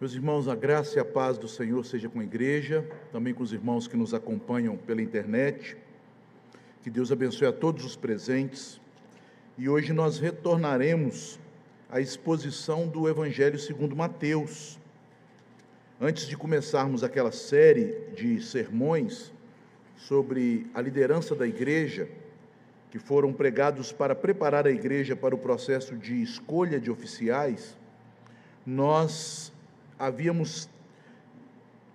Meus irmãos, a graça e a paz do Senhor seja com a igreja, também com os irmãos que nos acompanham pela internet. Que Deus abençoe a todos os presentes. E hoje nós retornaremos à exposição do Evangelho segundo Mateus. Antes de começarmos aquela série de sermões sobre a liderança da igreja, que foram pregados para preparar a igreja para o processo de escolha de oficiais, nós havíamos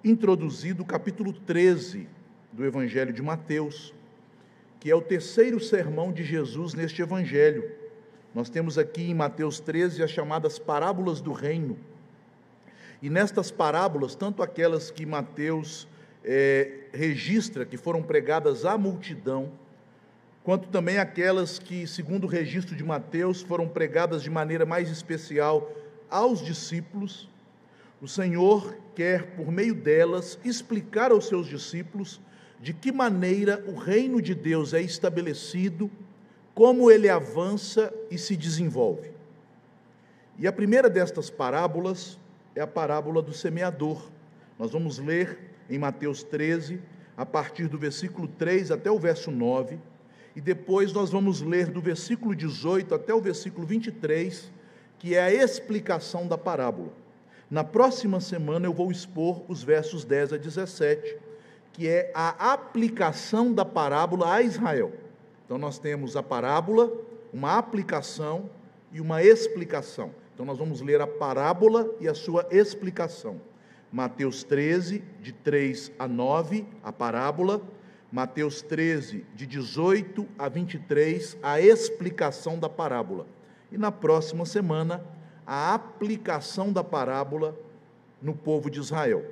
introduzido o capítulo 13 do Evangelho de Mateus, que é o terceiro sermão de Jesus neste Evangelho. Nós temos aqui em Mateus 13 as chamadas parábolas do reino. E nestas parábolas, tanto aquelas que Mateus é, registra, que foram pregadas à multidão, quanto também aquelas que, segundo o registro de Mateus, foram pregadas de maneira mais especial aos discípulos, o Senhor quer, por meio delas, explicar aos seus discípulos de que maneira o reino de Deus é estabelecido, como ele avança e se desenvolve. E a primeira destas parábolas é a parábola do semeador. Nós vamos ler em Mateus 13, a partir do versículo 3 até o verso 9, e depois nós vamos ler do versículo 18 até o versículo 23, que é a explicação da parábola. Na próxima semana eu vou expor os versos 10 a 17, que é a aplicação da parábola a Israel. Então nós temos a parábola, uma aplicação e uma explicação. Então nós vamos ler a parábola e a sua explicação. Mateus 13, de 3 a 9, a parábola. Mateus 13, de 18 a 23, a explicação da parábola. E na próxima semana, a aplicação da parábola no povo de Israel.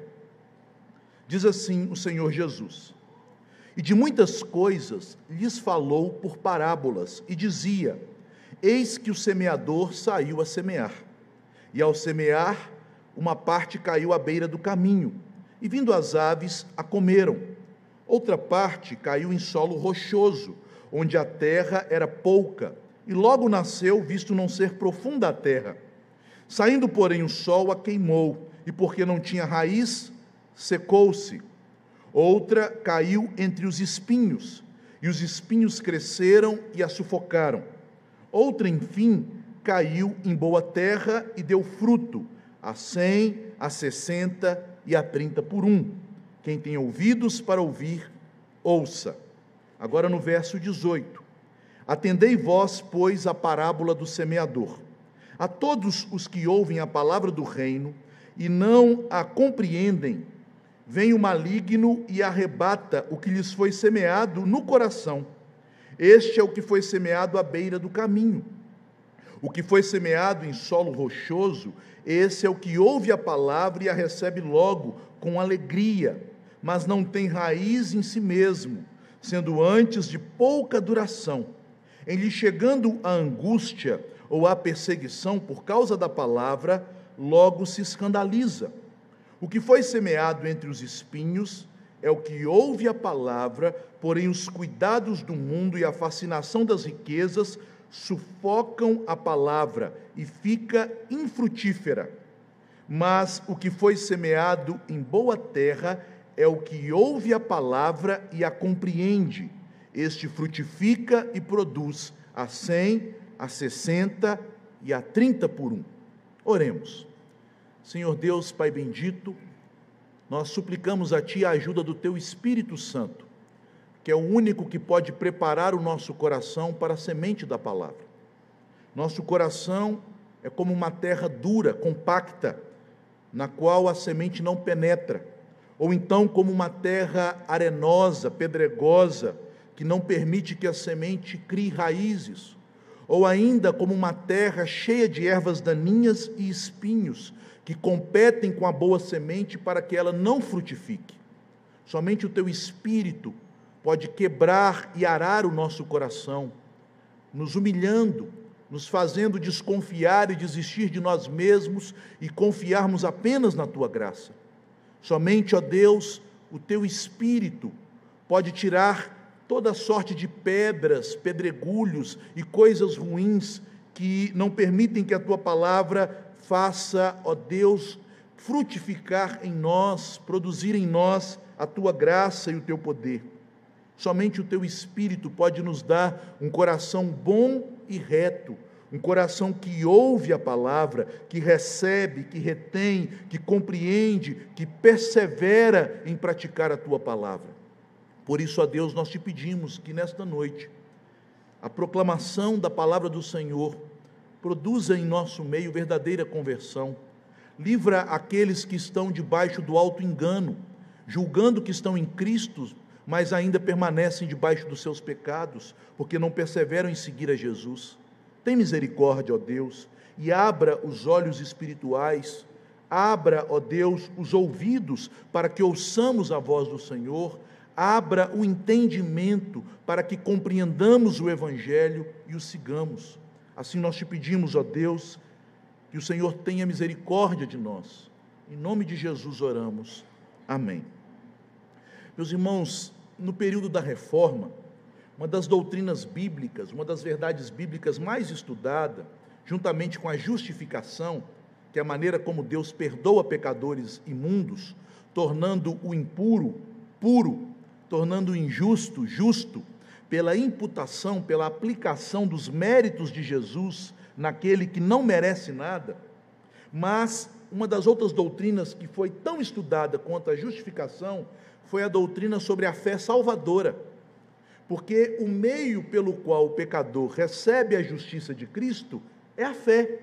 Diz assim o Senhor Jesus: E de muitas coisas lhes falou por parábolas, e dizia: Eis que o semeador saiu a semear. E ao semear, uma parte caiu à beira do caminho, e vindo as aves a comeram. Outra parte caiu em solo rochoso, onde a terra era pouca, e logo nasceu, visto não ser profunda a terra Saindo, porém, o sol a queimou, e porque não tinha raiz, secou-se. Outra caiu entre os espinhos, e os espinhos cresceram e a sufocaram. Outra, enfim, caiu em boa terra e deu fruto, a cem, a sessenta e a trinta por um. Quem tem ouvidos para ouvir, ouça. Agora no verso 18: Atendei vós, pois, a parábola do semeador. A todos os que ouvem a palavra do reino e não a compreendem, vem o maligno e arrebata o que lhes foi semeado no coração. Este é o que foi semeado à beira do caminho. O que foi semeado em solo rochoso, esse é o que ouve a palavra e a recebe logo com alegria, mas não tem raiz em si mesmo, sendo antes de pouca duração. Em lhe chegando a angústia, ou há perseguição por causa da palavra, logo se escandaliza. O que foi semeado entre os espinhos é o que ouve a palavra, porém os cuidados do mundo e a fascinação das riquezas sufocam a palavra e fica infrutífera. Mas o que foi semeado em boa terra é o que ouve a palavra e a compreende. Este frutifica e produz a cem, a 60 e a 30 por um. Oremos. Senhor Deus, Pai bendito, nós suplicamos a Ti a ajuda do Teu Espírito Santo, que é o único que pode preparar o nosso coração para a semente da palavra. Nosso coração é como uma terra dura, compacta, na qual a semente não penetra, ou então como uma terra arenosa, pedregosa, que não permite que a semente crie raízes ou ainda como uma terra cheia de ervas daninhas e espinhos, que competem com a boa semente para que ela não frutifique. Somente o teu espírito pode quebrar e arar o nosso coração, nos humilhando, nos fazendo desconfiar e desistir de nós mesmos e confiarmos apenas na tua graça. Somente, ó Deus, o teu espírito pode tirar toda sorte de pedras, pedregulhos e coisas ruins que não permitem que a tua palavra faça, ó Deus, frutificar em nós, produzir em nós a tua graça e o teu poder. Somente o teu Espírito pode nos dar um coração bom e reto, um coração que ouve a palavra, que recebe, que retém, que compreende, que persevera em praticar a tua palavra. Por isso, a Deus, nós te pedimos que nesta noite, a proclamação da palavra do Senhor produza em nosso meio verdadeira conversão. Livra aqueles que estão debaixo do alto engano, julgando que estão em Cristo, mas ainda permanecem debaixo dos seus pecados, porque não perseveram em seguir a Jesus. Tem misericórdia, ó Deus, e abra os olhos espirituais, abra, ó Deus, os ouvidos para que ouçamos a voz do Senhor, abra o entendimento para que compreendamos o Evangelho e o sigamos. Assim nós te pedimos, ó Deus, que o Senhor tenha misericórdia de nós. Em nome de Jesus oramos. Amém. Meus irmãos, no período da reforma, uma das doutrinas bíblicas, uma das verdades bíblicas mais estudada, juntamente com a justificação, que é a maneira como Deus perdoa pecadores imundos, tornando o impuro puro, tornando injusto justo, pela imputação, pela aplicação dos méritos de Jesus naquele que não merece nada. Mas uma das outras doutrinas que foi tão estudada quanto a justificação foi a doutrina sobre a fé salvadora porque o meio pelo qual o pecador recebe a justiça de Cristo é a fé.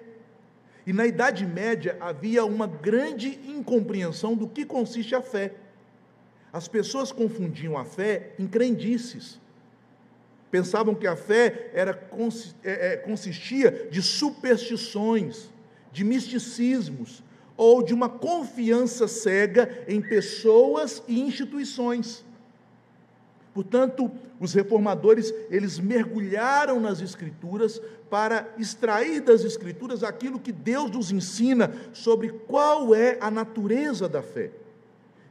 E na Idade Média havia uma grande incompreensão do que consiste a fé. As pessoas confundiam a fé em crendices. Pensavam que a fé era, é, é, consistia de superstições, de misticismos, ou de uma confiança cega em pessoas e instituições. Portanto, os reformadores, eles mergulharam nas escrituras para extrair das escrituras aquilo que Deus nos ensina sobre qual é a natureza da fé.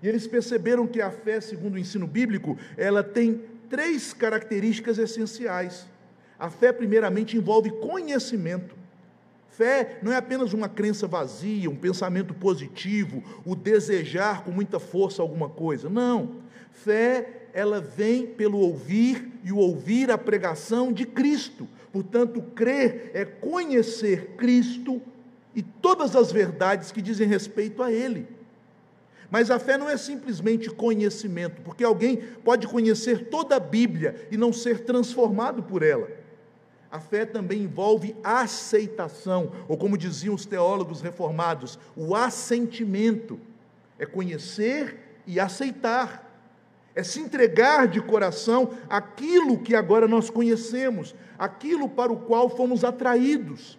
E eles perceberam que a fé, segundo o ensino bíblico, ela tem três características essenciais. A fé, primeiramente, envolve conhecimento. Fé não é apenas uma crença vazia, um pensamento positivo, o desejar com muita força alguma coisa. Não. Fé ela vem pelo ouvir e o ouvir a pregação de Cristo. Portanto, crer é conhecer Cristo e todas as verdades que dizem respeito a Ele. Mas a fé não é simplesmente conhecimento, porque alguém pode conhecer toda a Bíblia e não ser transformado por ela. A fé também envolve aceitação, ou como diziam os teólogos reformados, o assentimento. É conhecer e aceitar é se entregar de coração aquilo que agora nós conhecemos, aquilo para o qual fomos atraídos.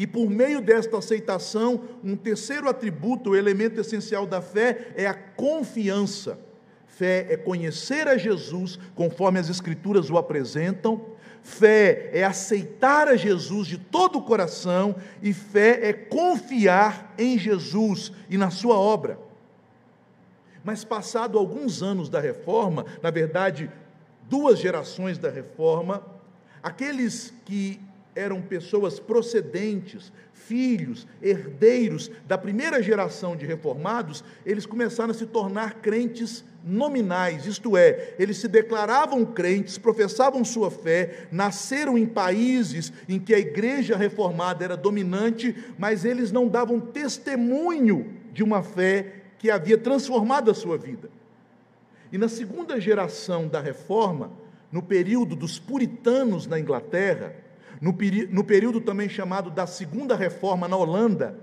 E por meio desta aceitação, um terceiro atributo, o elemento essencial da fé, é a confiança. Fé é conhecer a Jesus, conforme as Escrituras o apresentam. Fé é aceitar a Jesus de todo o coração. E fé é confiar em Jesus e na Sua obra. Mas passado alguns anos da reforma, na verdade, duas gerações da reforma, aqueles que eram pessoas procedentes, filhos, herdeiros da primeira geração de reformados, eles começaram a se tornar crentes nominais, isto é, eles se declaravam crentes, professavam sua fé, nasceram em países em que a igreja reformada era dominante, mas eles não davam testemunho de uma fé que havia transformado a sua vida. E na segunda geração da reforma, no período dos puritanos na Inglaterra, no, no período também chamado da segunda reforma na Holanda,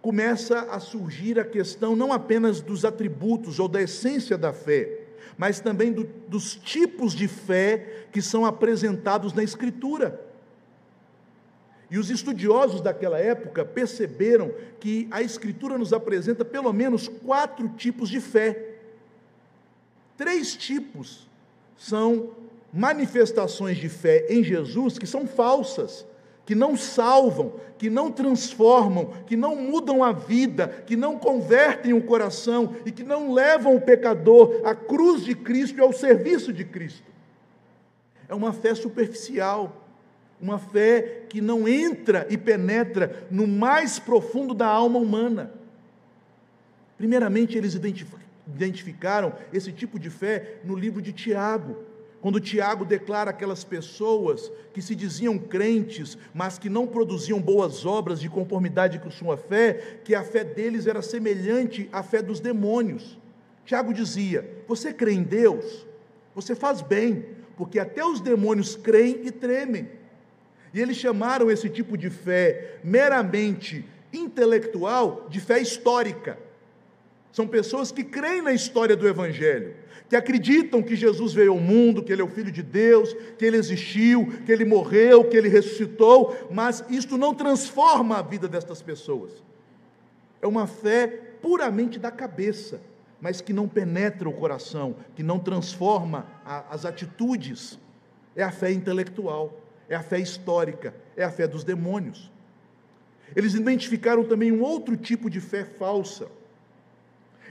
começa a surgir a questão não apenas dos atributos ou da essência da fé, mas também do, dos tipos de fé que são apresentados na Escritura. E os estudiosos daquela época perceberam que a Escritura nos apresenta pelo menos quatro tipos de fé. Três tipos são manifestações de fé em Jesus que são falsas, que não salvam, que não transformam, que não mudam a vida, que não convertem o coração e que não levam o pecador à cruz de Cristo e ao serviço de Cristo. É uma fé superficial uma fé que não entra e penetra no mais profundo da alma humana. Primeiramente, eles identificaram esse tipo de fé no livro de Tiago, quando Tiago declara aquelas pessoas que se diziam crentes, mas que não produziam boas obras de conformidade com sua fé, que a fé deles era semelhante à fé dos demônios. Tiago dizia: Você crê em Deus? Você faz bem, porque até os demônios creem e tremem. E eles chamaram esse tipo de fé meramente intelectual de fé histórica. São pessoas que creem na história do Evangelho, que acreditam que Jesus veio ao mundo, que Ele é o Filho de Deus, que Ele existiu, que Ele morreu, que Ele ressuscitou, mas isto não transforma a vida destas pessoas. É uma fé puramente da cabeça, mas que não penetra o coração, que não transforma a, as atitudes. É a fé intelectual, é a fé histórica, é a fé dos demônios. Eles identificaram também um outro tipo de fé falsa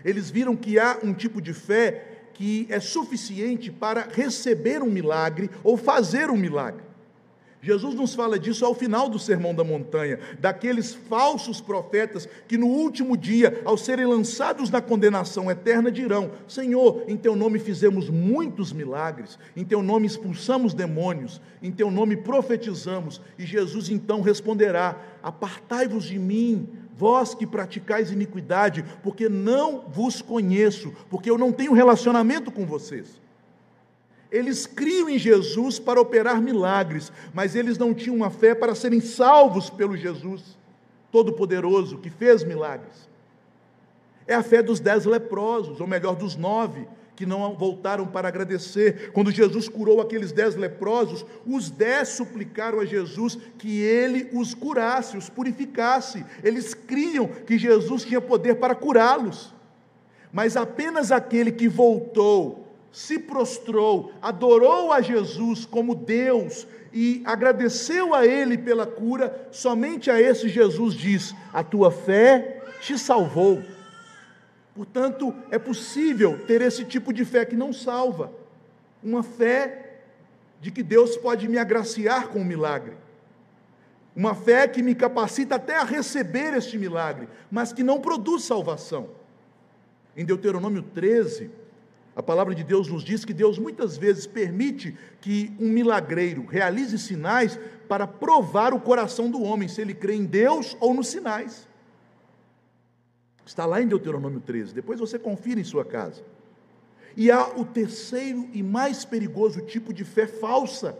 eles viram que há um tipo de fé que é suficiente para receber um milagre ou fazer um milagre. Jesus nos fala disso ao final do Sermão da Montanha, daqueles falsos profetas que no último dia, ao serem lançados na condenação eterna, dirão: Senhor, em teu nome fizemos muitos milagres, em teu nome expulsamos demônios, em teu nome profetizamos. E Jesus então responderá: Apartai-vos de mim, vós que praticais iniquidade, porque não vos conheço, porque eu não tenho relacionamento com vocês. Eles criam em Jesus para operar milagres, mas eles não tinham uma fé para serem salvos pelo Jesus Todo-Poderoso, que fez milagres. É a fé dos dez leprosos, ou melhor, dos nove, que não voltaram para agradecer. Quando Jesus curou aqueles dez leprosos, os dez suplicaram a Jesus que ele os curasse, os purificasse. Eles criam que Jesus tinha poder para curá-los. Mas apenas aquele que voltou, se prostrou, adorou a Jesus como Deus e agradeceu a ele pela cura, somente a esse Jesus diz: A tua fé te salvou. Portanto, é possível ter esse tipo de fé que não salva, uma fé de que Deus pode me agraciar com um milagre, uma fé que me capacita até a receber este milagre, mas que não produz salvação. Em Deuteronômio 13, a palavra de Deus nos diz que Deus muitas vezes permite que um milagreiro realize sinais para provar o coração do homem, se ele crê em Deus ou nos sinais. Está lá em Deuteronômio 13. Depois você confira em sua casa. E há o terceiro e mais perigoso tipo de fé falsa.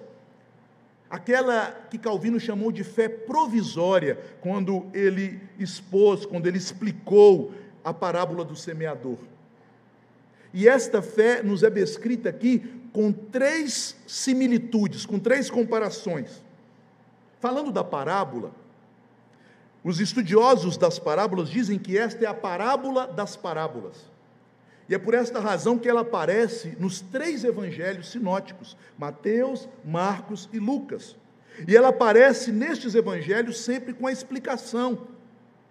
Aquela que Calvino chamou de fé provisória, quando ele expôs, quando ele explicou a parábola do semeador. E esta fé nos é descrita aqui com três similitudes, com três comparações. Falando da parábola, os estudiosos das parábolas dizem que esta é a parábola das parábolas. E é por esta razão que ela aparece nos três evangelhos sinóticos: Mateus, Marcos e Lucas. E ela aparece nestes evangelhos sempre com a explicação,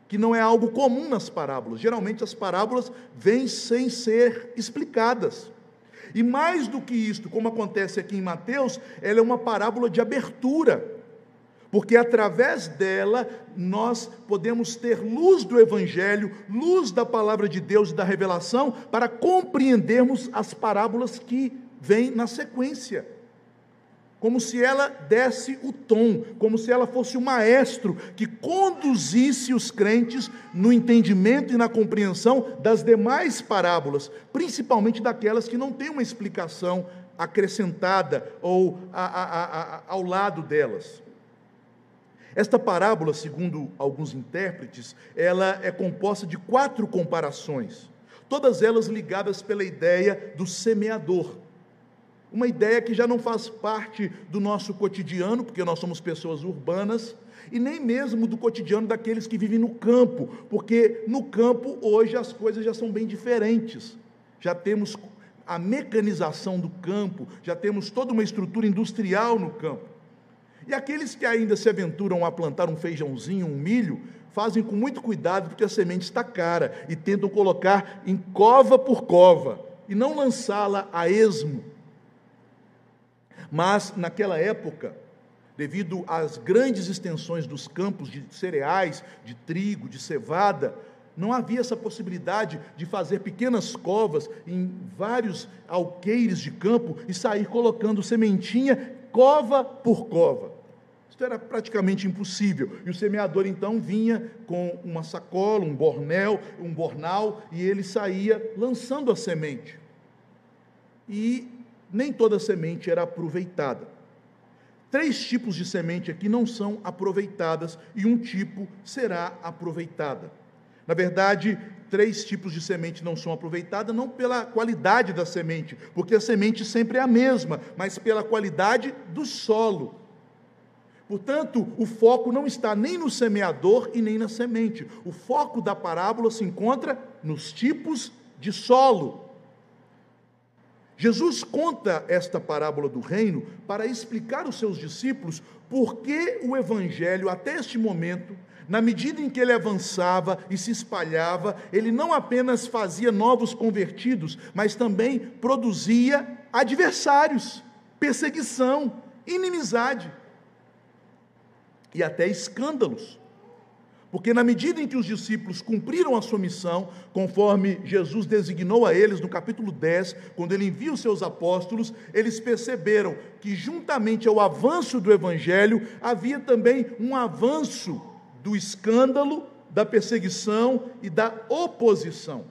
que não é algo comum nas parábolas. Geralmente as parábolas vêm sem ser explicadas. E mais do que isto, como acontece aqui em Mateus, ela é uma parábola de abertura porque através dela nós podemos ter luz do Evangelho, luz da palavra de Deus e da revelação, para compreendermos as parábolas que vêm na sequência. Como se ela desse o tom, como se ela fosse o maestro que conduzisse os crentes no entendimento e na compreensão das demais parábolas, principalmente daquelas que não têm uma explicação acrescentada ou a, a, a, ao lado delas. Esta parábola, segundo alguns intérpretes, ela é composta de quatro comparações, todas elas ligadas pela ideia do semeador. Uma ideia que já não faz parte do nosso cotidiano, porque nós somos pessoas urbanas, e nem mesmo do cotidiano daqueles que vivem no campo, porque no campo hoje as coisas já são bem diferentes. Já temos a mecanização do campo, já temos toda uma estrutura industrial no campo. E aqueles que ainda se aventuram a plantar um feijãozinho, um milho, fazem com muito cuidado porque a semente está cara e tentam colocar em cova por cova e não lançá-la a esmo. Mas naquela época, devido às grandes extensões dos campos de cereais, de trigo, de cevada, não havia essa possibilidade de fazer pequenas covas em vários alqueires de campo e sair colocando sementinha cova por cova. Isso era praticamente impossível. E o semeador então vinha com uma sacola, um bornel, um bornal, e ele saía lançando a semente. E nem toda semente era aproveitada. Três tipos de semente aqui não são aproveitadas e um tipo será aproveitada. Na verdade, três tipos de semente não são aproveitadas, não pela qualidade da semente, porque a semente sempre é a mesma, mas pela qualidade do solo. Portanto, o foco não está nem no semeador e nem na semente. O foco da parábola se encontra nos tipos de solo. Jesus conta esta parábola do reino para explicar aos seus discípulos por que o evangelho, até este momento, na medida em que ele avançava e se espalhava, ele não apenas fazia novos convertidos, mas também produzia adversários, perseguição, inimizade e até escândalos. Porque na medida em que os discípulos cumpriram a sua missão, conforme Jesus designou a eles no capítulo 10, quando ele envia os seus apóstolos, eles perceberam que juntamente ao avanço do evangelho havia também um avanço do escândalo, da perseguição e da oposição.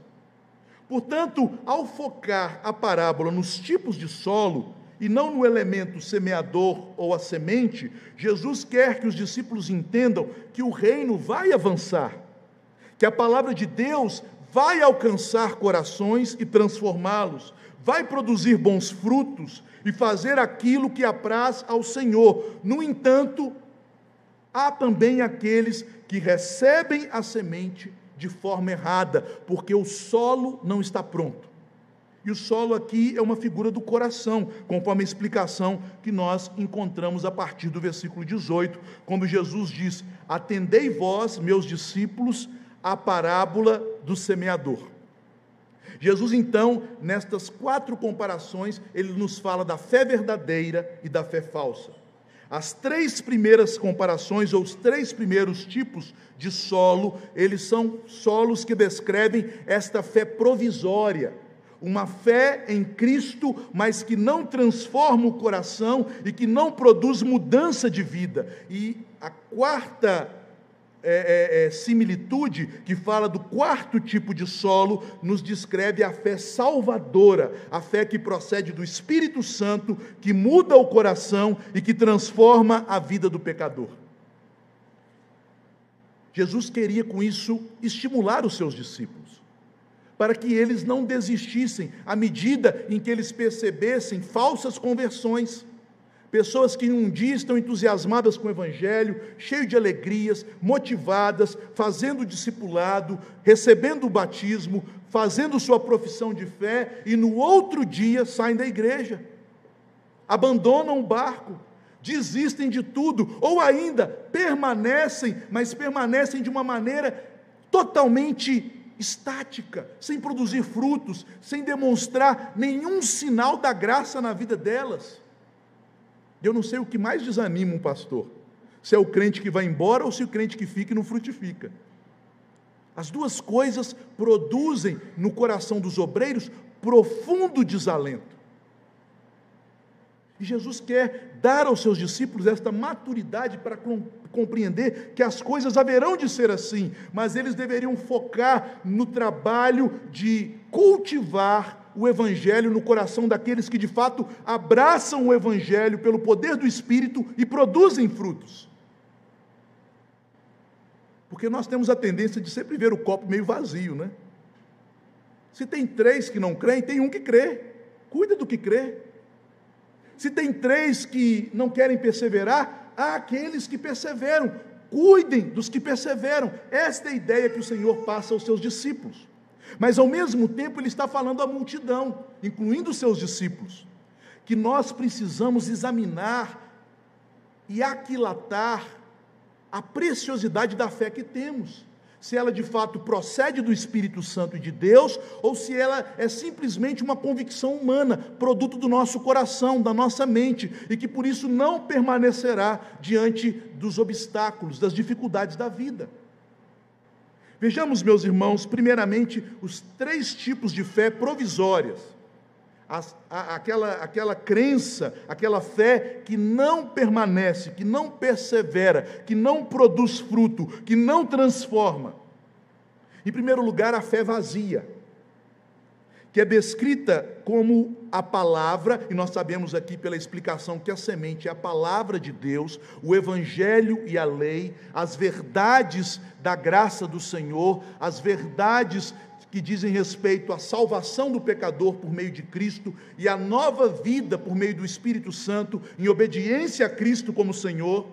Portanto, ao focar a parábola nos tipos de solo, e não no elemento semeador ou a semente, Jesus quer que os discípulos entendam que o reino vai avançar, que a palavra de Deus vai alcançar corações e transformá-los, vai produzir bons frutos e fazer aquilo que apraz ao Senhor. No entanto, há também aqueles que recebem a semente de forma errada, porque o solo não está pronto. E o solo aqui é uma figura do coração, conforme a explicação que nós encontramos a partir do versículo 18, quando Jesus diz: Atendei vós, meus discípulos, a parábola do semeador. Jesus, então, nestas quatro comparações, ele nos fala da fé verdadeira e da fé falsa. As três primeiras comparações, ou os três primeiros tipos de solo, eles são solos que descrevem esta fé provisória uma fé em Cristo, mas que não transforma o coração e que não produz mudança de vida. E a quarta é, é, é, similitude, que fala do quarto tipo de solo, nos descreve a fé salvadora, a fé que procede do Espírito Santo, que muda o coração e que transforma a vida do pecador. Jesus queria com isso estimular os seus discípulos para que eles não desistissem à medida em que eles percebessem falsas conversões. Pessoas que um dia estão entusiasmadas com o Evangelho, cheio de alegrias, motivadas, fazendo discipulado, recebendo o batismo, fazendo sua profissão de fé, e no outro dia saem da igreja, abandonam o barco, desistem de tudo, ou ainda permanecem, mas permanecem de uma maneira totalmente estática, sem produzir frutos, sem demonstrar nenhum sinal da graça na vida delas. Eu não sei o que mais desanima um pastor: se é o crente que vai embora ou se é o crente que fica e não frutifica. As duas coisas produzem no coração dos obreiros profundo desalento. E Jesus quer dar aos seus discípulos esta maturidade para compreender que as coisas haverão de ser assim, mas eles deveriam focar no trabalho de cultivar o Evangelho no coração daqueles que de fato abraçam o Evangelho pelo poder do Espírito e produzem frutos. Porque nós temos a tendência de sempre ver o copo meio vazio, né? Se tem três que não creem, tem um que crê. Cuida do que crê. Se tem três que não querem perseverar, há aqueles que perseveram. Cuidem dos que perseveram. Esta é a ideia que o Senhor passa aos seus discípulos. Mas ao mesmo tempo ele está falando à multidão, incluindo os seus discípulos, que nós precisamos examinar e aquilatar a preciosidade da fé que temos. Se ela de fato procede do Espírito Santo e de Deus, ou se ela é simplesmente uma convicção humana, produto do nosso coração, da nossa mente, e que por isso não permanecerá diante dos obstáculos, das dificuldades da vida. Vejamos, meus irmãos, primeiramente, os três tipos de fé provisórias. A, aquela, aquela crença, aquela fé que não permanece, que não persevera, que não produz fruto, que não transforma. Em primeiro lugar, a fé vazia, que é descrita como a palavra, e nós sabemos aqui pela explicação que a semente é a palavra de Deus, o evangelho e a lei, as verdades da graça do Senhor, as verdades que dizem respeito à salvação do pecador por meio de Cristo e à nova vida por meio do Espírito Santo, em obediência a Cristo como Senhor,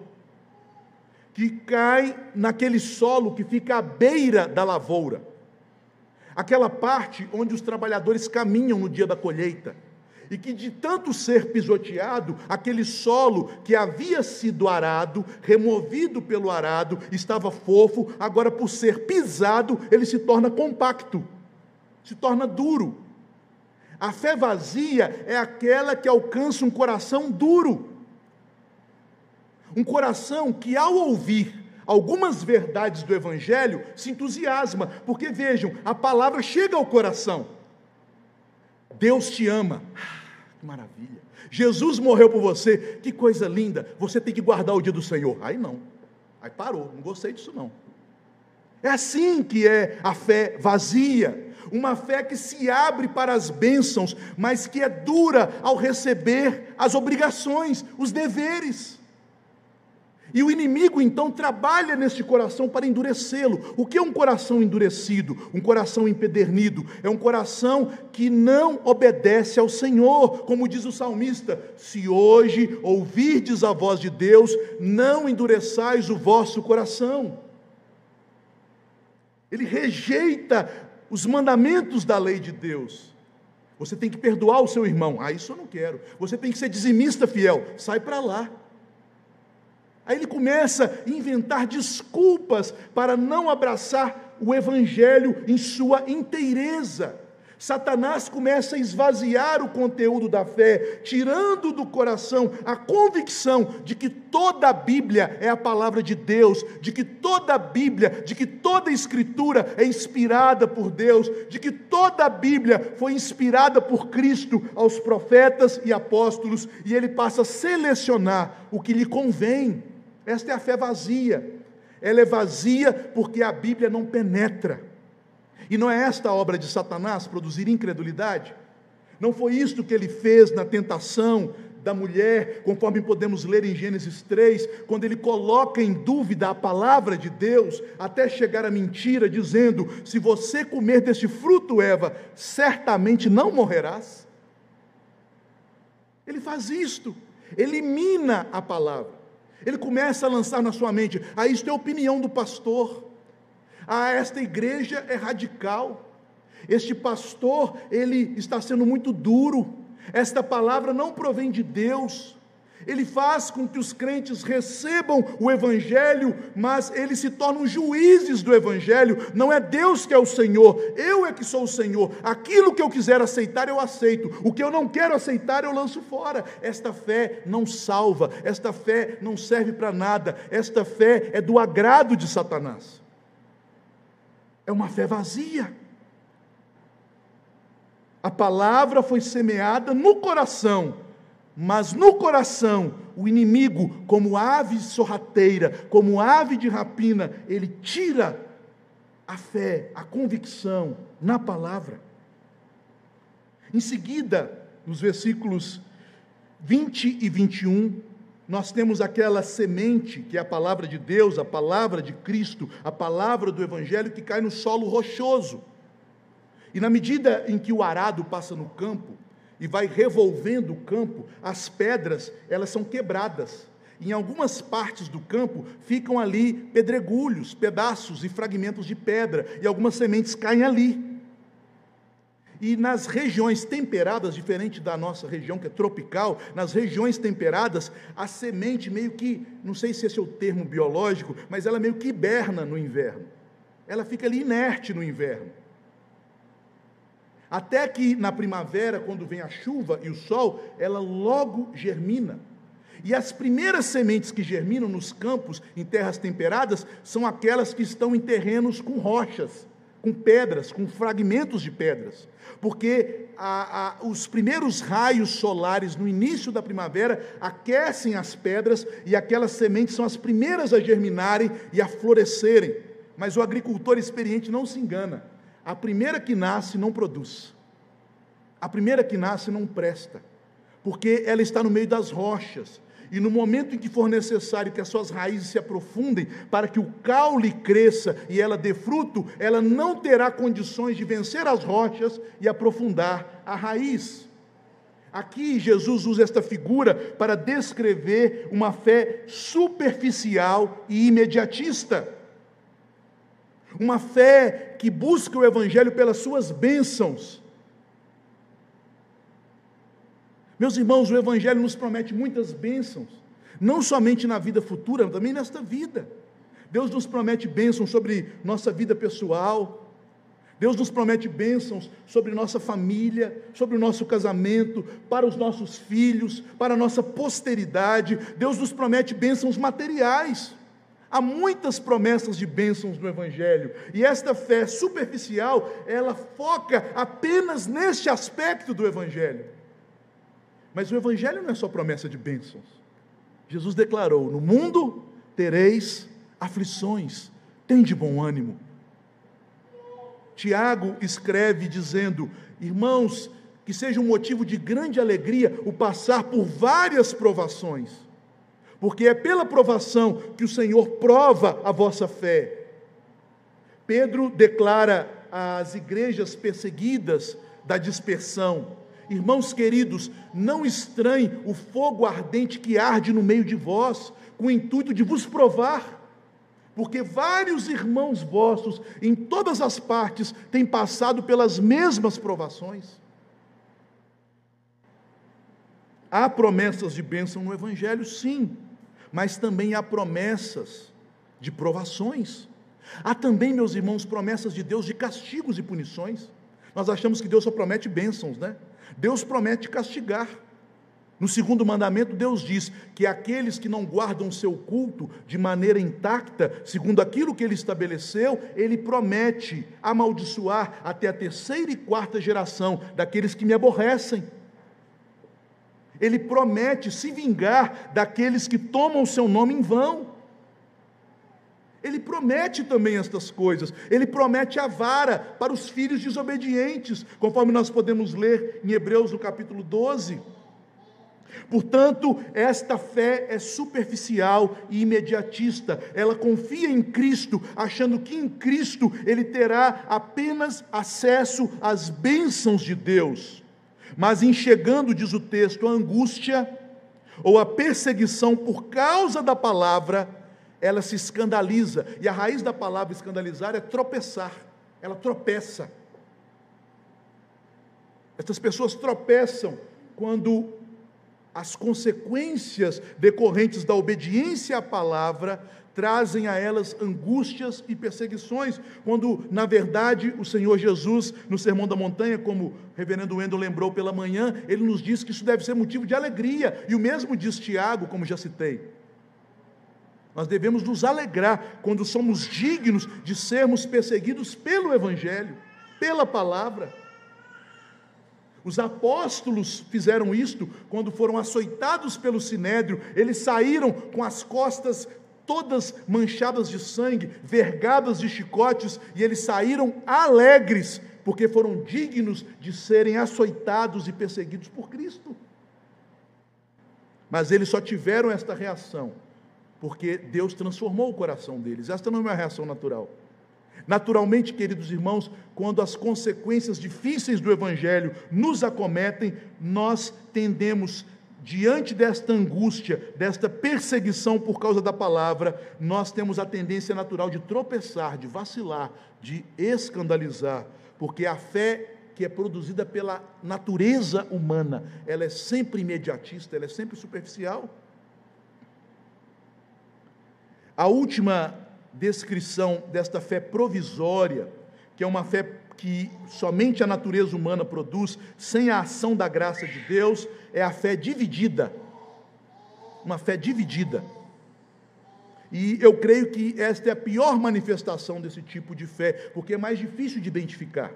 que cai naquele solo que fica à beira da lavoura, aquela parte onde os trabalhadores caminham no dia da colheita e que de tanto ser pisoteado, aquele solo que havia sido arado, removido pelo arado, estava fofo, agora por ser pisado, ele se torna compacto, se torna duro. A fé vazia é aquela que alcança um coração duro. Um coração que, ao ouvir algumas verdades do Evangelho, se entusiasma, porque vejam, a palavra chega ao coração. Deus te ama. Que maravilha. Jesus morreu por você. Que coisa linda. Você tem que guardar o dia do Senhor. Aí não. Aí parou. Não gostei disso não. É assim que é a fé vazia. Uma fé que se abre para as bênçãos, mas que é dura ao receber as obrigações, os deveres. E o inimigo então trabalha neste coração para endurecê-lo. O que é um coração endurecido? Um coração empedernido? É um coração que não obedece ao Senhor, como diz o salmista: Se hoje ouvirdes a voz de Deus, não endureçais o vosso coração. Ele rejeita os mandamentos da lei de Deus. Você tem que perdoar o seu irmão. Ah, isso eu não quero. Você tem que ser dizimista fiel. Sai para lá. Aí ele começa a inventar desculpas para não abraçar o evangelho em sua inteireza. Satanás começa a esvaziar o conteúdo da fé, tirando do coração a convicção de que toda a Bíblia é a palavra de Deus, de que toda a Bíblia, de que toda a Escritura é inspirada por Deus, de que toda a Bíblia foi inspirada por Cristo aos profetas e apóstolos, e ele passa a selecionar o que lhe convém. Esta é a fé vazia. Ela é vazia porque a Bíblia não penetra. E não é esta a obra de Satanás produzir incredulidade? Não foi isto que ele fez na tentação da mulher, conforme podemos ler em Gênesis 3, quando ele coloca em dúvida a palavra de Deus, até chegar à mentira, dizendo: Se você comer deste fruto, Eva, certamente não morrerás. Ele faz isto, elimina a palavra. Ele começa a lançar na sua mente: ah, isto é a opinião do pastor. Ah, esta igreja é radical. Este pastor, ele está sendo muito duro. Esta palavra não provém de Deus ele faz com que os crentes recebam o Evangelho, mas eles se tornam juízes do Evangelho. Não é Deus que é o Senhor, eu é que sou o Senhor. Aquilo que eu quiser aceitar, eu aceito. O que eu não quero aceitar, eu lanço fora. Esta fé não salva, esta fé não serve para nada, esta fé é do agrado de Satanás. É uma fé vazia. A palavra foi semeada no coração mas no coração, o inimigo, como ave sorrateira, como ave de rapina, ele tira a fé, a convicção na palavra. Em seguida, nos versículos 20 e 21, nós temos aquela semente, que é a palavra de Deus, a palavra de Cristo, a palavra do Evangelho que cai no solo rochoso. E na medida em que o arado passa no campo, e vai revolvendo o campo, as pedras, elas são quebradas. Em algumas partes do campo ficam ali pedregulhos, pedaços e fragmentos de pedra, e algumas sementes caem ali. E nas regiões temperadas, diferente da nossa região que é tropical, nas regiões temperadas, a semente meio que, não sei se esse é o termo biológico, mas ela meio que hiberna no inverno. ela fica ali inerte no inverno. Até que na primavera, quando vem a chuva e o sol, ela logo germina. E as primeiras sementes que germinam nos campos, em terras temperadas, são aquelas que estão em terrenos com rochas, com pedras, com fragmentos de pedras. Porque a, a, os primeiros raios solares no início da primavera aquecem as pedras e aquelas sementes são as primeiras a germinarem e a florescerem. Mas o agricultor experiente não se engana. A primeira que nasce não produz. A primeira que nasce não presta. Porque ela está no meio das rochas e no momento em que for necessário que as suas raízes se aprofundem, para que o caule cresça e ela dê fruto, ela não terá condições de vencer as rochas e aprofundar a raiz. Aqui Jesus usa esta figura para descrever uma fé superficial e imediatista. Uma fé que busca o Evangelho pelas suas bênçãos Meus irmãos, o Evangelho nos promete muitas bênçãos, não somente na vida futura, mas também nesta vida. Deus nos promete bênçãos sobre nossa vida pessoal, Deus nos promete bênçãos sobre nossa família, sobre o nosso casamento, para os nossos filhos, para a nossa posteridade. Deus nos promete bênçãos materiais. Há muitas promessas de bênçãos no Evangelho, e esta fé superficial, ela foca apenas neste aspecto do Evangelho. Mas o Evangelho não é só promessa de bênçãos. Jesus declarou: No mundo tereis aflições, tem de bom ânimo. Tiago escreve dizendo: Irmãos, que seja um motivo de grande alegria o passar por várias provações, porque é pela provação que o Senhor prova a vossa fé. Pedro declara às igrejas perseguidas da dispersão: Irmãos queridos, não estranhe o fogo ardente que arde no meio de vós, com o intuito de vos provar, porque vários irmãos vossos, em todas as partes, têm passado pelas mesmas provações. Há promessas de bênção no Evangelho, sim, mas também há promessas de provações. Há também, meus irmãos, promessas de Deus de castigos e punições. Nós achamos que Deus só promete bênçãos, né? Deus promete castigar. No segundo mandamento, Deus diz que aqueles que não guardam seu culto de maneira intacta, segundo aquilo que ele estabeleceu, ele promete amaldiçoar até a terceira e quarta geração daqueles que me aborrecem. Ele promete se vingar daqueles que tomam o seu nome em vão. Ele promete também estas coisas. Ele promete a vara para os filhos desobedientes, conforme nós podemos ler em Hebreus no capítulo 12. Portanto, esta fé é superficial e imediatista. Ela confia em Cristo, achando que em Cristo ele terá apenas acesso às bênçãos de Deus. Mas enxergando, diz o texto, a angústia ou a perseguição por causa da palavra, ela se escandaliza, e a raiz da palavra escandalizar é tropeçar, ela tropeça. Estas pessoas tropeçam quando as consequências decorrentes da obediência à palavra trazem a elas angústias e perseguições, quando, na verdade, o Senhor Jesus, no Sermão da Montanha, como o reverendo Wendel lembrou pela manhã, ele nos diz que isso deve ser motivo de alegria, e o mesmo diz Tiago, como já citei. Nós devemos nos alegrar quando somos dignos de sermos perseguidos pelo Evangelho, pela palavra. Os apóstolos fizeram isto quando foram açoitados pelo sinédrio, eles saíram com as costas todas manchadas de sangue, vergadas de chicotes, e eles saíram alegres, porque foram dignos de serem açoitados e perseguidos por Cristo. Mas eles só tiveram esta reação porque Deus transformou o coração deles. Esta não é uma reação natural. Naturalmente, queridos irmãos, quando as consequências difíceis do Evangelho nos acometem, nós tendemos, diante desta angústia, desta perseguição por causa da palavra, nós temos a tendência natural de tropeçar, de vacilar, de escandalizar, porque a fé que é produzida pela natureza humana, ela é sempre imediatista, ela é sempre superficial. A última descrição desta fé provisória, que é uma fé que somente a natureza humana produz, sem a ação da graça de Deus, é a fé dividida. Uma fé dividida. E eu creio que esta é a pior manifestação desse tipo de fé, porque é mais difícil de identificar.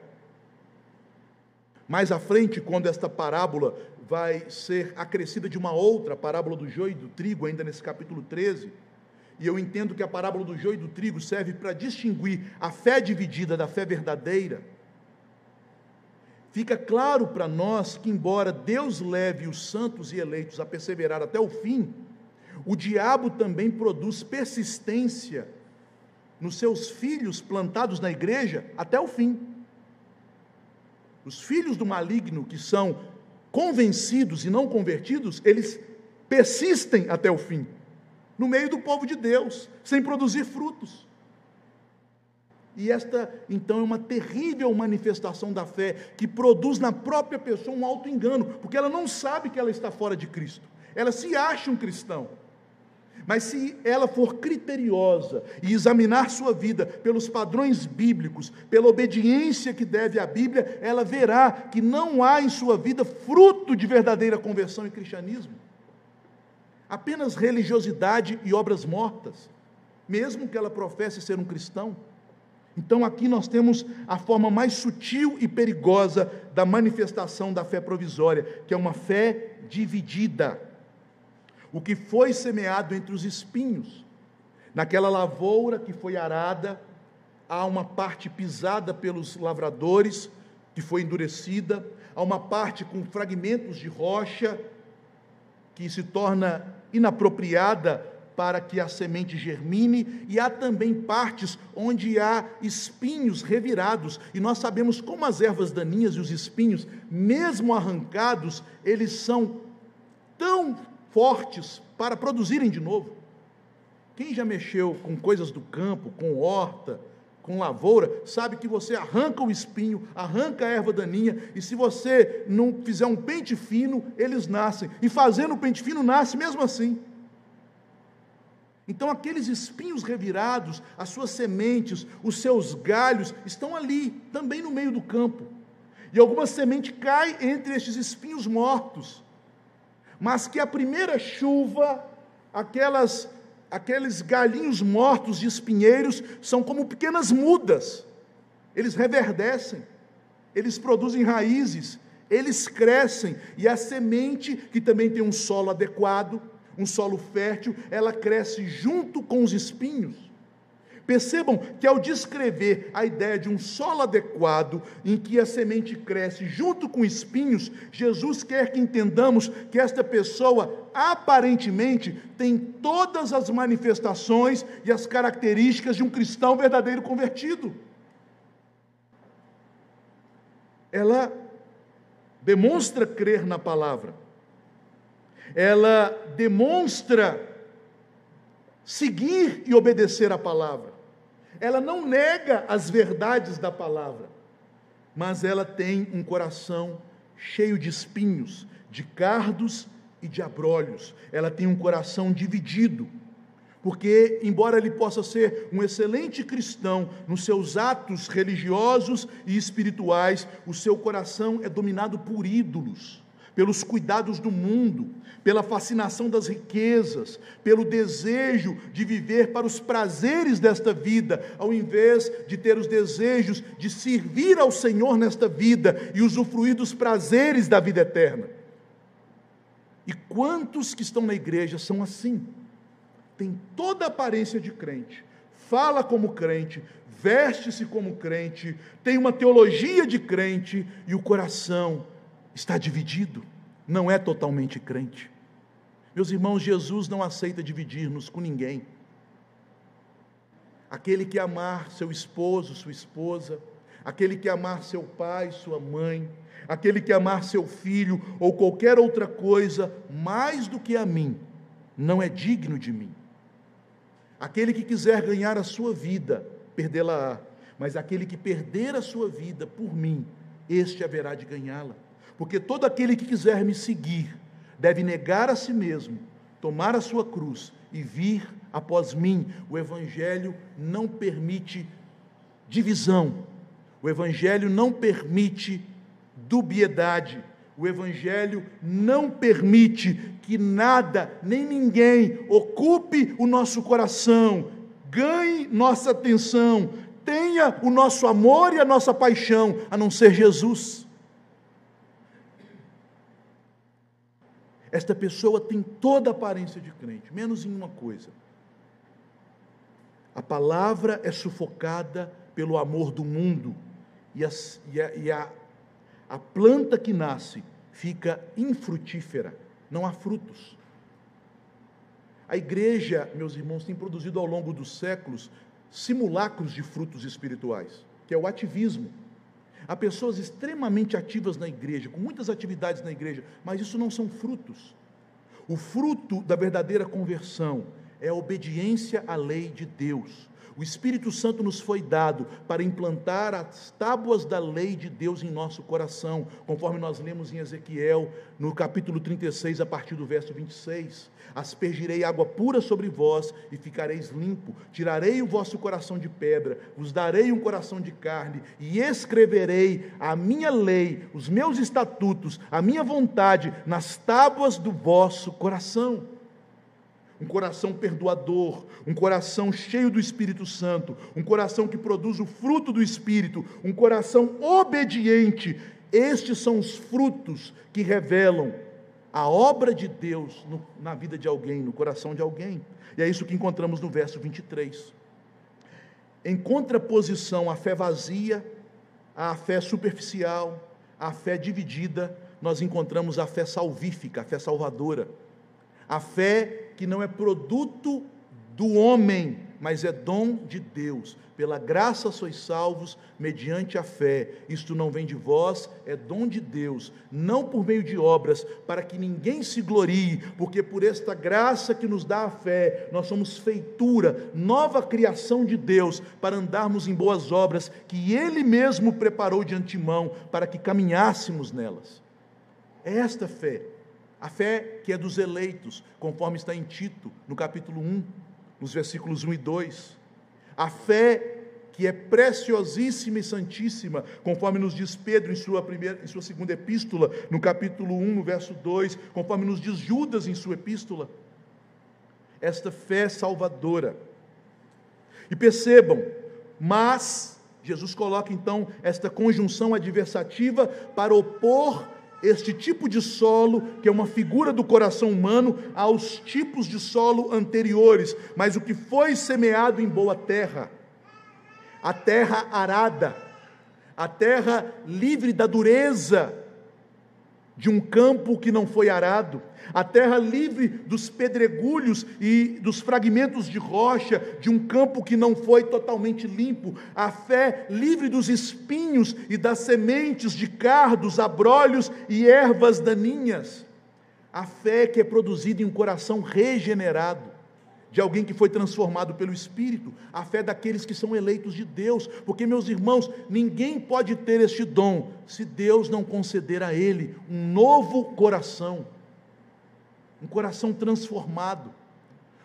Mais à frente, quando esta parábola vai ser acrescida de uma outra, a parábola do joio e do trigo, ainda nesse capítulo 13, e eu entendo que a parábola do joio e do trigo serve para distinguir a fé dividida da fé verdadeira. Fica claro para nós que, embora Deus leve os santos e eleitos a perseverar até o fim, o diabo também produz persistência nos seus filhos plantados na igreja até o fim. Os filhos do maligno que são convencidos e não convertidos, eles persistem até o fim no meio do povo de Deus, sem produzir frutos. E esta, então, é uma terrível manifestação da fé que produz na própria pessoa um auto-engano, porque ela não sabe que ela está fora de Cristo, ela se acha um cristão. Mas se ela for criteriosa e examinar sua vida pelos padrões bíblicos, pela obediência que deve à Bíblia, ela verá que não há em sua vida fruto de verdadeira conversão e cristianismo apenas religiosidade e obras mortas, mesmo que ela professe ser um cristão. Então aqui nós temos a forma mais sutil e perigosa da manifestação da fé provisória, que é uma fé dividida. O que foi semeado entre os espinhos, naquela lavoura que foi arada, há uma parte pisada pelos lavradores, que foi endurecida, há uma parte com fragmentos de rocha, que se torna inapropriada para que a semente germine, e há também partes onde há espinhos revirados, e nós sabemos como as ervas daninhas e os espinhos, mesmo arrancados, eles são tão fortes para produzirem de novo. Quem já mexeu com coisas do campo, com horta, com lavoura, sabe que você arranca o espinho, arranca a erva daninha, e se você não fizer um pente fino, eles nascem. E fazendo o pente fino, nasce mesmo assim. Então, aqueles espinhos revirados, as suas sementes, os seus galhos, estão ali, também no meio do campo. E alguma semente cai entre estes espinhos mortos. Mas que a primeira chuva, aquelas aqueles galinhos mortos de espinheiros são como pequenas mudas. Eles reverdecem, eles produzem raízes, eles crescem, e a semente, que também tem um solo adequado, um solo fértil, ela cresce junto com os espinhos. Percebam que ao descrever a ideia de um solo adequado, em que a semente cresce junto com espinhos, Jesus quer que entendamos que esta pessoa aparentemente tem todas as manifestações e as características de um cristão verdadeiro convertido. Ela demonstra crer na palavra, ela demonstra seguir e obedecer a palavra. Ela não nega as verdades da palavra, mas ela tem um coração cheio de espinhos, de cardos e de abrolhos. Ela tem um coração dividido. Porque, embora ele possa ser um excelente cristão nos seus atos religiosos e espirituais, o seu coração é dominado por ídolos pelos cuidados do mundo, pela fascinação das riquezas, pelo desejo de viver para os prazeres desta vida, ao invés de ter os desejos de servir ao Senhor nesta vida e usufruir dos prazeres da vida eterna. E quantos que estão na igreja são assim? Tem toda a aparência de crente, fala como crente, veste-se como crente, tem uma teologia de crente e o coração está dividido, não é totalmente crente. Meus irmãos, Jesus não aceita dividir-nos com ninguém. Aquele que amar seu esposo, sua esposa, aquele que amar seu pai, sua mãe, aquele que amar seu filho ou qualquer outra coisa mais do que a mim, não é digno de mim. Aquele que quiser ganhar a sua vida, perdê-la-á, mas aquele que perder a sua vida por mim, este haverá de ganhá-la. Porque todo aquele que quiser me seguir deve negar a si mesmo, tomar a sua cruz e vir após mim. O Evangelho não permite divisão, o Evangelho não permite dubiedade, o Evangelho não permite que nada nem ninguém ocupe o nosso coração, ganhe nossa atenção, tenha o nosso amor e a nossa paixão, a não ser Jesus. Esta pessoa tem toda a aparência de crente, menos em uma coisa. A palavra é sufocada pelo amor do mundo, e, a, e, a, e a, a planta que nasce fica infrutífera, não há frutos. A igreja, meus irmãos, tem produzido ao longo dos séculos simulacros de frutos espirituais, que é o ativismo. Há pessoas extremamente ativas na igreja, com muitas atividades na igreja, mas isso não são frutos. O fruto da verdadeira conversão é a obediência à lei de Deus. O Espírito Santo nos foi dado para implantar as tábuas da lei de Deus em nosso coração, conforme nós lemos em Ezequiel, no capítulo 36, a partir do verso 26. Aspergirei água pura sobre vós e ficareis limpo. Tirarei o vosso coração de pedra, vos darei um coração de carne e escreverei a minha lei, os meus estatutos, a minha vontade nas tábuas do vosso coração um coração perdoador, um coração cheio do Espírito Santo, um coração que produz o fruto do Espírito, um coração obediente. Estes são os frutos que revelam a obra de Deus no, na vida de alguém, no coração de alguém. E é isso que encontramos no verso 23. Em contraposição à fé vazia, à fé superficial, à fé dividida, nós encontramos a fé salvífica, a fé salvadora. A fé que não é produto do homem, mas é dom de Deus. Pela graça sois salvos mediante a fé. Isto não vem de vós, é dom de Deus, não por meio de obras, para que ninguém se glorie, porque por esta graça que nos dá a fé, nós somos feitura, nova criação de Deus, para andarmos em boas obras que ele mesmo preparou de antemão para que caminhássemos nelas. É esta fé a fé que é dos eleitos, conforme está em Tito, no capítulo 1, nos versículos 1 e 2. A fé que é preciosíssima e santíssima, conforme nos diz Pedro em sua, primeira, em sua segunda epístola, no capítulo 1, no verso 2, conforme nos diz Judas em sua epístola. Esta fé salvadora. E percebam, mas, Jesus coloca então esta conjunção adversativa para opor este tipo de solo, que é uma figura do coração humano, aos tipos de solo anteriores, mas o que foi semeado em boa terra, a terra arada, a terra livre da dureza de um campo que não foi arado, a terra livre dos pedregulhos e dos fragmentos de rocha de um campo que não foi totalmente limpo, a fé livre dos espinhos e das sementes de cardos, abrolhos e ervas daninhas, a fé que é produzida em um coração regenerado, de alguém que foi transformado pelo Espírito, a fé daqueles que são eleitos de Deus, porque, meus irmãos, ninguém pode ter este dom se Deus não conceder a ele um novo coração um coração transformado,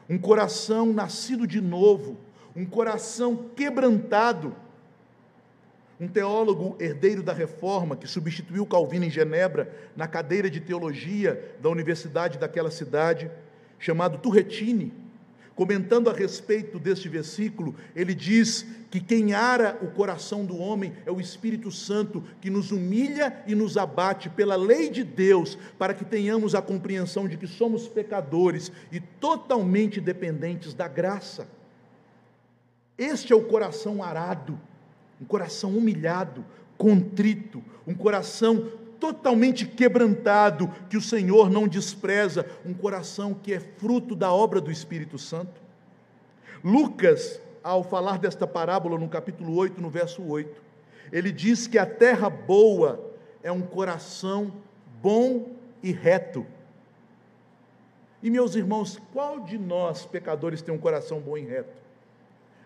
um coração nascido de novo, um coração quebrantado. Um teólogo herdeiro da reforma, que substituiu Calvino em Genebra, na cadeira de teologia da universidade daquela cidade, chamado Turretini, Comentando a respeito deste versículo, ele diz que quem ara o coração do homem é o Espírito Santo, que nos humilha e nos abate pela lei de Deus, para que tenhamos a compreensão de que somos pecadores e totalmente dependentes da graça. Este é o coração arado, um coração humilhado, contrito, um coração totalmente quebrantado, que o Senhor não despreza, um coração que é fruto da obra do Espírito Santo. Lucas, ao falar desta parábola no capítulo 8, no verso 8, ele diz que a terra boa é um coração bom e reto. E meus irmãos, qual de nós, pecadores, tem um coração bom e reto?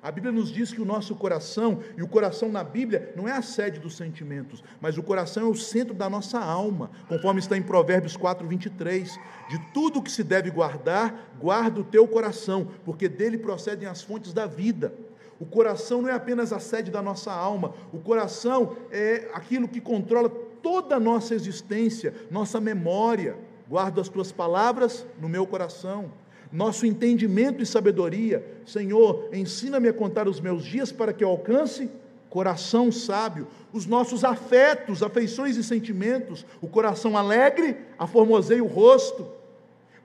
A Bíblia nos diz que o nosso coração, e o coração na Bíblia não é a sede dos sentimentos, mas o coração é o centro da nossa alma, conforme está em Provérbios 4, 23. De tudo que se deve guardar, guarda o teu coração, porque dele procedem as fontes da vida. O coração não é apenas a sede da nossa alma, o coração é aquilo que controla toda a nossa existência, nossa memória. Guardo as tuas palavras no meu coração nosso entendimento e sabedoria. Senhor, ensina-me a contar os meus dias para que eu alcance coração sábio, os nossos afetos, afeições e sentimentos, o coração alegre, aformosei o rosto.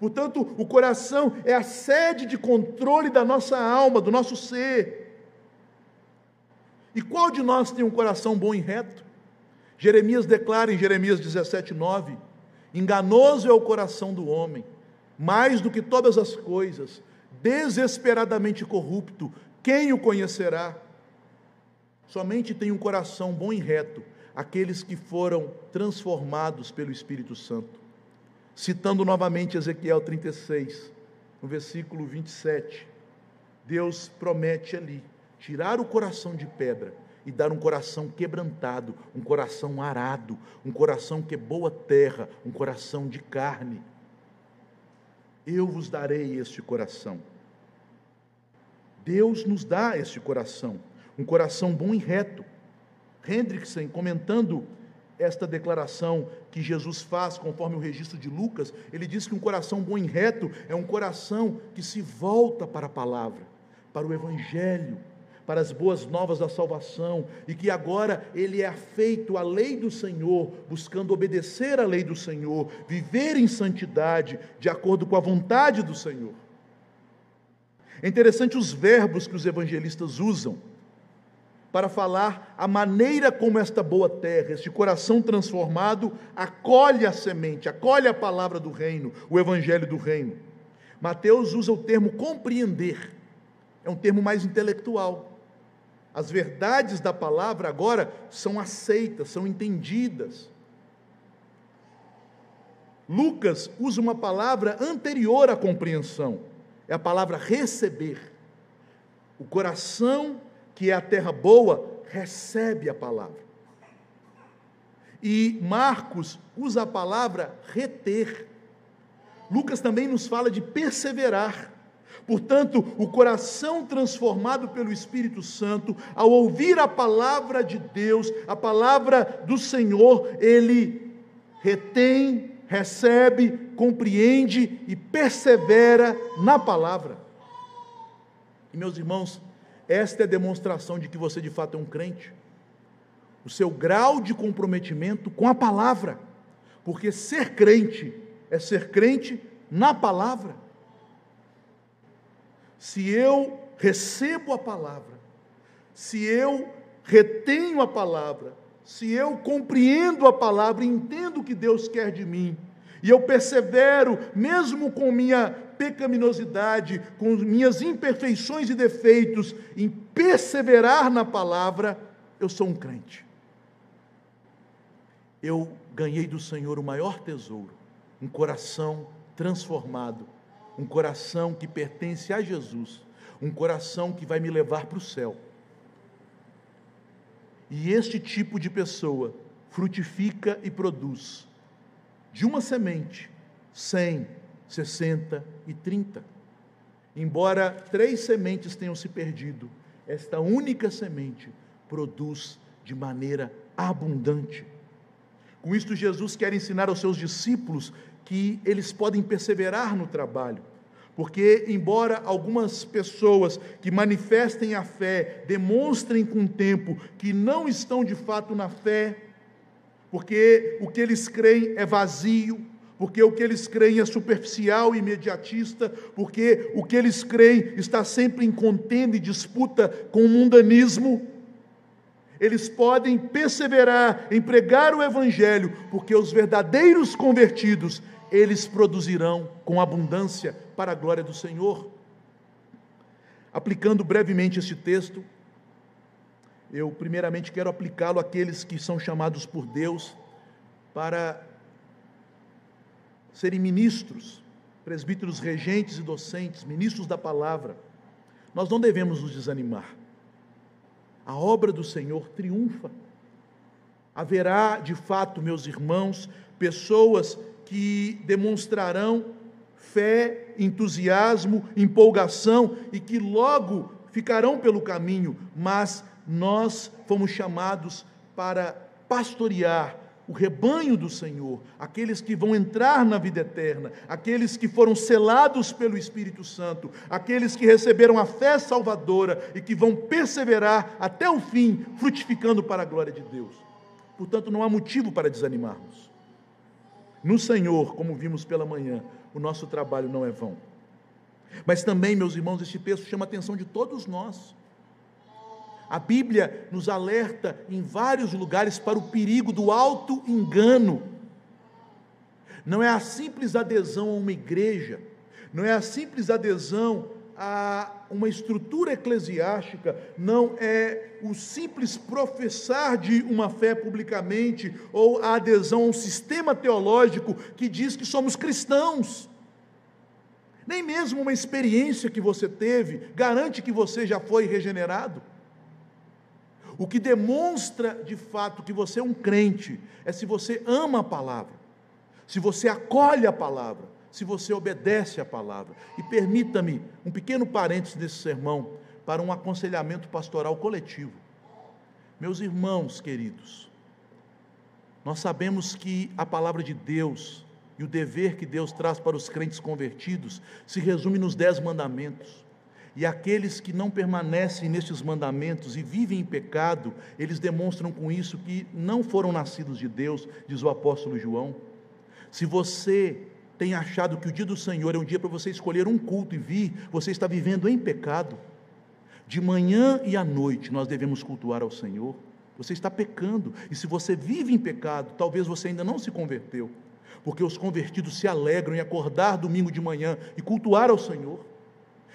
Portanto, o coração é a sede de controle da nossa alma, do nosso ser. E qual de nós tem um coração bom e reto? Jeremias declara em Jeremias 17, 9: Enganoso é o coração do homem, mais do que todas as coisas, desesperadamente corrupto, quem o conhecerá? Somente tem um coração bom e reto aqueles que foram transformados pelo Espírito Santo. Citando novamente Ezequiel 36, no versículo 27, Deus promete ali tirar o coração de pedra e dar um coração quebrantado, um coração arado, um coração que é boa terra, um coração de carne eu vos darei este coração. Deus nos dá este coração, um coração bom e reto. Hendrickson, comentando esta declaração que Jesus faz, conforme o registro de Lucas, ele diz que um coração bom e reto é um coração que se volta para a palavra, para o Evangelho, para as boas novas da salvação, e que agora ele é afeito à lei do Senhor, buscando obedecer à lei do Senhor, viver em santidade, de acordo com a vontade do Senhor. É interessante os verbos que os evangelistas usam para falar a maneira como esta boa terra, este coração transformado, acolhe a semente, acolhe a palavra do reino, o evangelho do reino. Mateus usa o termo compreender, é um termo mais intelectual. As verdades da palavra agora são aceitas, são entendidas. Lucas usa uma palavra anterior à compreensão, é a palavra receber. O coração, que é a terra boa, recebe a palavra. E Marcos usa a palavra reter. Lucas também nos fala de perseverar. Portanto, o coração transformado pelo Espírito Santo, ao ouvir a palavra de Deus, a palavra do Senhor, ele retém, recebe, compreende e persevera na palavra. E meus irmãos, esta é a demonstração de que você de fato é um crente. O seu grau de comprometimento com a palavra, porque ser crente é ser crente na palavra se eu recebo a palavra, se eu retenho a palavra, se eu compreendo a palavra, entendo o que Deus quer de mim, e eu persevero, mesmo com minha pecaminosidade, com minhas imperfeições e defeitos, em perseverar na palavra, eu sou um crente. Eu ganhei do Senhor o maior tesouro, um coração transformado um coração que pertence a Jesus, um coração que vai me levar para o céu. E este tipo de pessoa frutifica e produz de uma semente 100, 60 e 30. Embora três sementes tenham se perdido, esta única semente produz de maneira abundante. Com isto, Jesus quer ensinar aos seus discípulos que eles podem perseverar no trabalho. Porque, embora algumas pessoas que manifestem a fé demonstrem com o tempo que não estão de fato na fé, porque o que eles creem é vazio, porque o que eles creem é superficial e imediatista, porque o que eles creem está sempre em contenda e disputa com o mundanismo, eles podem perseverar em pregar o Evangelho, porque os verdadeiros convertidos eles produzirão com abundância para a glória do Senhor. Aplicando brevemente este texto, eu primeiramente quero aplicá-lo àqueles que são chamados por Deus para serem ministros, presbíteros regentes e docentes, ministros da palavra. nós não devemos nos desanimar. A obra do Senhor triunfa. Haverá, de fato, meus irmãos, pessoas que demonstrarão fé, entusiasmo, empolgação e que logo ficarão pelo caminho, mas nós fomos chamados para pastorear o rebanho do Senhor, aqueles que vão entrar na vida eterna, aqueles que foram selados pelo Espírito Santo, aqueles que receberam a fé salvadora e que vão perseverar até o fim, frutificando para a glória de Deus. Portanto, não há motivo para desanimarmos. No Senhor, como vimos pela manhã, o nosso trabalho não é vão. Mas também, meus irmãos, este texto chama a atenção de todos nós. A Bíblia nos alerta em vários lugares para o perigo do alto engano. Não é a simples adesão a uma igreja, não é a simples adesão a uma estrutura eclesiástica, não é o simples professar de uma fé publicamente ou a adesão a um sistema teológico que diz que somos cristãos. Nem mesmo uma experiência que você teve garante que você já foi regenerado. O que demonstra de fato que você é um crente é se você ama a palavra, se você acolhe a palavra, se você obedece a palavra. E permita-me um pequeno parênteses desse sermão para um aconselhamento pastoral coletivo. Meus irmãos queridos, nós sabemos que a palavra de Deus e o dever que Deus traz para os crentes convertidos se resume nos dez mandamentos. E aqueles que não permanecem nestes mandamentos e vivem em pecado, eles demonstram com isso que não foram nascidos de Deus, diz o apóstolo João. Se você tem achado que o dia do Senhor é um dia para você escolher um culto e vir, você está vivendo em pecado. De manhã e à noite nós devemos cultuar ao Senhor. Você está pecando. E se você vive em pecado, talvez você ainda não se converteu. Porque os convertidos se alegram em acordar domingo de manhã e cultuar ao Senhor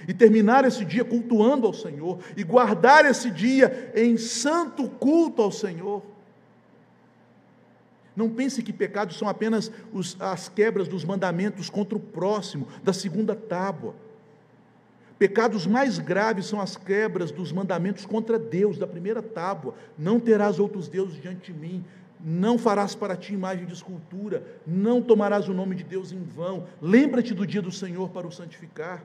e terminar esse dia cultuando ao Senhor, e guardar esse dia em santo culto ao Senhor. Não pense que pecados são apenas os, as quebras dos mandamentos contra o próximo, da segunda tábua. Pecados mais graves são as quebras dos mandamentos contra Deus, da primeira tábua. Não terás outros deuses diante de mim, não farás para ti imagem de escultura, não tomarás o nome de Deus em vão. Lembra-te do dia do Senhor para o santificar.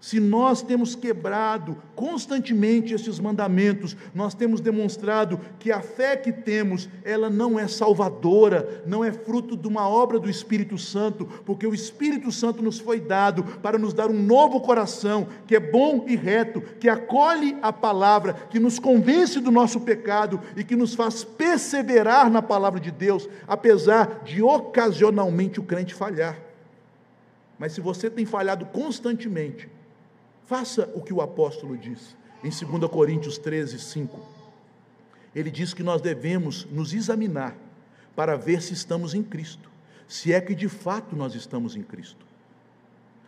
Se nós temos quebrado constantemente esses mandamentos, nós temos demonstrado que a fé que temos, ela não é salvadora, não é fruto de uma obra do Espírito Santo, porque o Espírito Santo nos foi dado para nos dar um novo coração, que é bom e reto, que acolhe a palavra, que nos convence do nosso pecado e que nos faz perseverar na palavra de Deus, apesar de ocasionalmente o crente falhar. Mas se você tem falhado constantemente, Faça o que o apóstolo diz em 2 Coríntios 13, 5. Ele diz que nós devemos nos examinar para ver se estamos em Cristo, se é que de fato nós estamos em Cristo.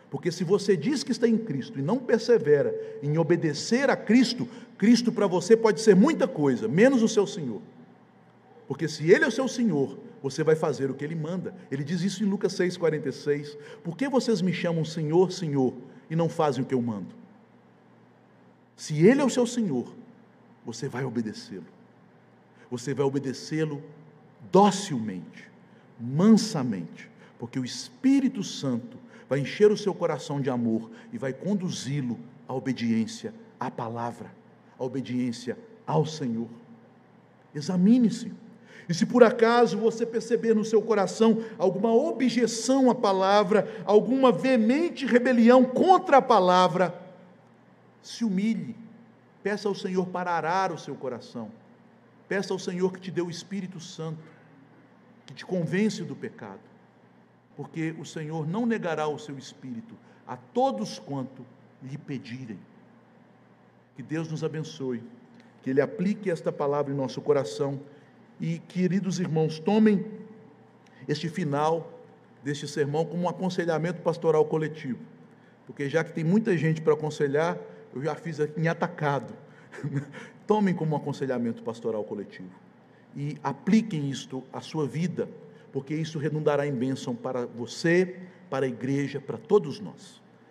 Porque se você diz que está em Cristo e não persevera em obedecer a Cristo, Cristo para você pode ser muita coisa, menos o seu Senhor. Porque se Ele é o seu Senhor, você vai fazer o que Ele manda. Ele diz isso em Lucas 6,46. Por que vocês me chamam Senhor, Senhor, e não fazem o que eu mando. Se Ele é o seu Senhor, você vai obedecê-lo. Você vai obedecê-lo docilmente, mansamente, porque o Espírito Santo vai encher o seu coração de amor e vai conduzi-lo à obediência à palavra, à obediência ao Senhor. Examine-se. E se por acaso você perceber no seu coração alguma objeção à palavra, alguma veemente rebelião contra a palavra, se humilhe, peça ao Senhor para arar o seu coração, peça ao Senhor que te dê o Espírito Santo, que te convence do pecado, porque o Senhor não negará o seu Espírito a todos quanto lhe pedirem. Que Deus nos abençoe, que Ele aplique esta palavra em nosso coração e, queridos irmãos, tomem este final deste sermão como um aconselhamento pastoral coletivo. Porque já que tem muita gente para aconselhar, eu já fiz aqui em atacado. Tomem como um aconselhamento pastoral coletivo. E apliquem isto à sua vida, porque isso redundará em bênção para você, para a igreja, para todos nós.